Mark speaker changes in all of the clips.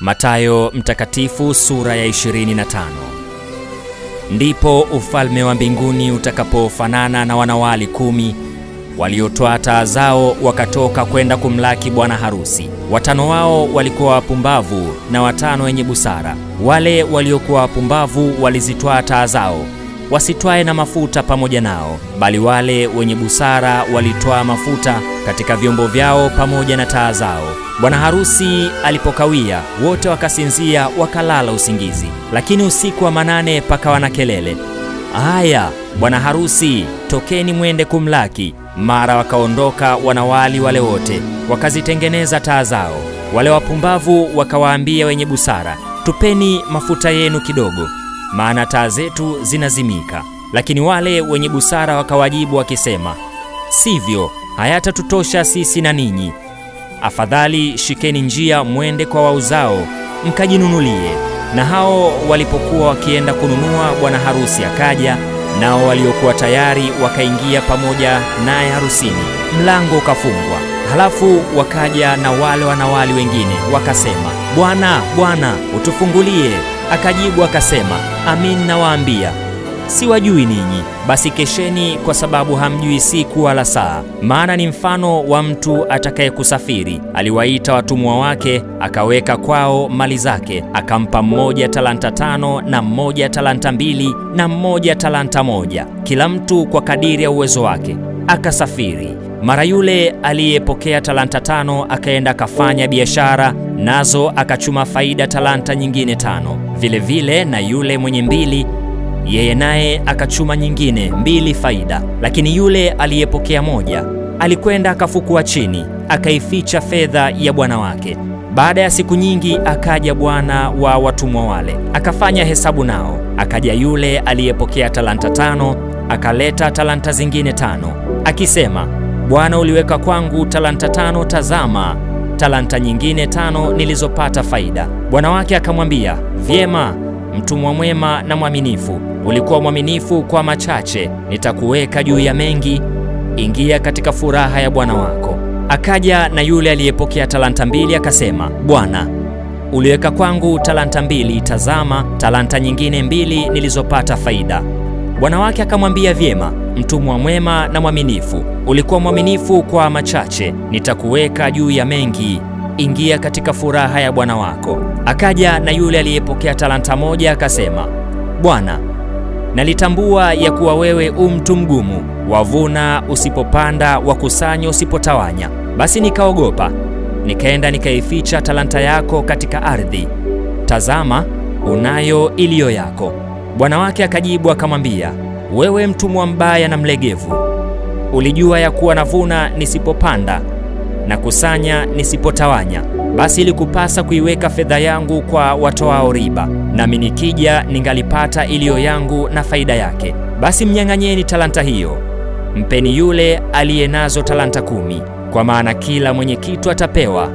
Speaker 1: Mathayo Mtakatifu sura ya 25. Ndipo ufalme wa mbinguni utakapofanana na wanawali kumi waliotoa taa zao wakatoka kwenda kumlaki bwana harusi. Watano wao walikuwa wapumbavu na watano wenye busara. Wale waliokuwa wapumbavu walizitwaa taa zao, wasitwae na mafuta pamoja nao, bali wale wenye busara walitwaa mafuta katika vyombo vyao pamoja na taa zao. Bwana harusi alipokawia, wote wakasinzia, wakalala usingizi. Lakini usiku wa manane pakawa na kelele, haya, bwana harusi, tokeni mwende kumlaki. Mara wakaondoka wanawali wale wote, wakazitengeneza taa zao. Wale wapumbavu wakawaambia wenye busara, tupeni mafuta yenu kidogo, maana taa zetu zinazimika. Lakini wale wenye busara wakawajibu wakisema, sivyo, hayatatutosha sisi na ninyi. Afadhali shikeni njia mwende kwa wauzao mkajinunulie. Na hao walipokuwa wakienda kununua, bwana harusi akaja, nao waliokuwa tayari wakaingia pamoja naye harusini, mlango ukafungwa. Halafu wakaja na wale wanawali wengine wakasema, Bwana, Bwana, utufungulie. Akajibu akasema, amin nawaambia siwajui ninyi. Basi kesheni, kwa sababu hamjui siku wala saa. Maana ni mfano wa mtu atakayekusafiri. Aliwaita watumwa wake, akaweka kwao mali zake, akampa mmoja talanta tano, na mmoja talanta mbili, na mmoja talanta moja, kila mtu kwa kadiri ya uwezo wake, akasafiri. Mara yule aliyepokea talanta tano akaenda akafanya biashara nazo, akachuma faida talanta nyingine tano. Vilevile vile na yule mwenye mbili yeye naye akachuma nyingine mbili faida. Lakini yule aliyepokea moja alikwenda akafukua chini, akaificha fedha ya bwana wake. Baada ya siku nyingi akaja bwana wa watumwa wale, akafanya hesabu nao. Akaja yule aliyepokea talanta tano, akaleta talanta zingine tano, akisema, Bwana, uliweka kwangu talanta tano, tazama talanta nyingine tano nilizopata faida. Bwana wake akamwambia, vyema mtumwa mwema na mwaminifu, ulikuwa mwaminifu kwa machache, nitakuweka juu ya mengi, ingia katika furaha ya bwana wako. Akaja na yule aliyepokea talanta mbili akasema, Bwana, uliweka kwangu talanta mbili, tazama talanta nyingine mbili nilizopata faida. Bwana wake akamwambia, vyema mtumwa mwema na mwaminifu, ulikuwa mwaminifu kwa machache, nitakuweka juu ya mengi ingia katika furaha ya bwana wako. Akaja na yule aliyepokea talanta moja akasema, Bwana, nalitambua ya kuwa wewe u mtu mgumu, wavuna usipopanda, wakusanya usipotawanya. Basi nikaogopa, nikaenda nikaificha talanta yako katika ardhi. Tazama, unayo iliyo yako. Bwana wake akajibu akamwambia, wewe mtumwa mbaya na mlegevu, ulijua ya kuwa navuna nisipopanda na kusanya nisipotawanya. Basi ilikupasa kuiweka fedha yangu kwa watoao riba, nami nikija ningalipata iliyo yangu na faida yake. Basi mnyang'anyeni talanta hiyo, mpeni yule aliye nazo talanta kumi, kwa maana kila mwenye kitu atapewa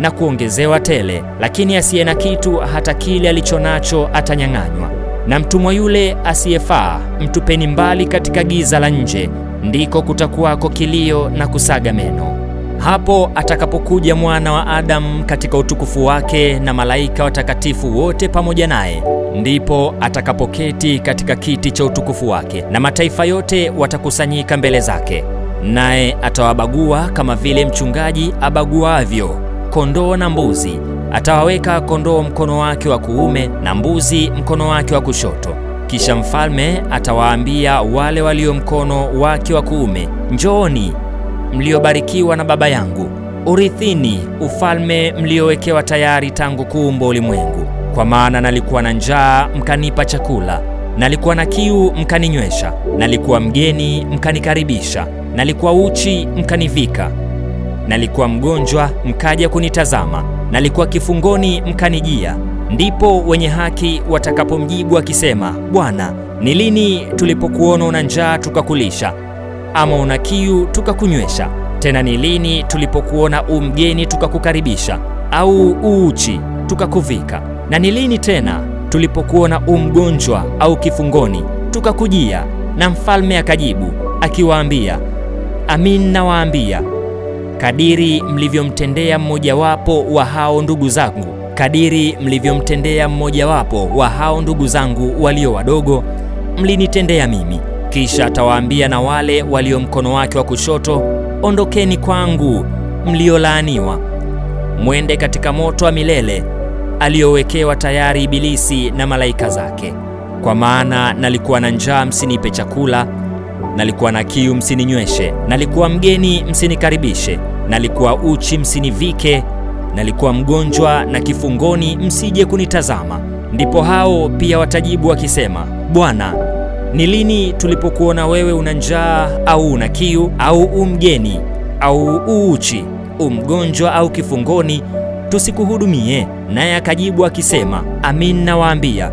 Speaker 1: na kuongezewa tele, lakini asiye na kitu, hata kile alicho nacho atanyang'anywa. Na mtumwa yule asiyefaa mtupeni mbali katika giza la nje, ndiko kutakuwako kilio na kusaga meno. Hapo atakapokuja mwana wa Adamu katika utukufu wake na malaika watakatifu wote pamoja naye, ndipo atakapoketi katika kiti cha utukufu wake, na mataifa yote watakusanyika mbele zake, naye atawabagua kama vile mchungaji abaguavyo kondoo na mbuzi. Atawaweka kondoo mkono wake wa kuume na mbuzi mkono wake wa kushoto. Kisha mfalme atawaambia wale walio mkono wake wa kuume, njooni mliobarikiwa na Baba yangu, urithini ufalme mliowekewa tayari tangu kuumbwa ulimwengu. Kwa maana nalikuwa na njaa, mkanipa chakula, nalikuwa na kiu, mkaninywesha, nalikuwa mgeni, mkanikaribisha, nalikuwa uchi, mkanivika, nalikuwa mgonjwa, mkaja kunitazama, nalikuwa kifungoni, mkanijia. Ndipo wenye haki watakapomjibu akisema, Bwana, ni lini tulipokuona una njaa tukakulisha ama una kiu tukakunywesha? Tena ni lini tulipokuona u mgeni tukakukaribisha, au uuchi tukakuvika? Na ni lini tena tulipokuona u mgonjwa au kifungoni tukakujia? Na mfalme akajibu akiwaambia, amin nawaambia, kadiri mlivyomtendea mmojawapo wa hao ndugu zangu, kadiri mlivyomtendea mmojawapo wa hao ndugu zangu walio wadogo, mlinitendea mimi. Kisha atawaambia na wale walio mkono wake wa kushoto, ondokeni kwangu, mliolaaniwa, mwende katika moto wa milele aliyowekewa tayari Ibilisi na malaika zake. Kwa maana nalikuwa na njaa, msinipe chakula; nalikuwa na kiu, msininyweshe; nalikuwa mgeni, msinikaribishe; nalikuwa uchi, msinivike; nalikuwa mgonjwa na kifungoni, msije kunitazama. Ndipo hao pia watajibu wakisema, Bwana, ni lini tulipokuona wewe una njaa au una kiu au umgeni au uuchi umgonjwa au kifungoni, tusikuhudumie? Naye akajibu akisema, Amin nawaambia,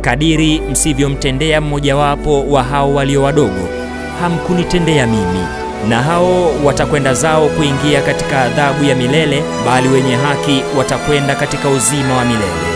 Speaker 1: kadiri msivyomtendea mmojawapo wa hao walio wadogo, hamkunitendea mimi. Na hao watakwenda zao kuingia katika adhabu ya milele, bali wenye haki watakwenda katika uzima wa milele.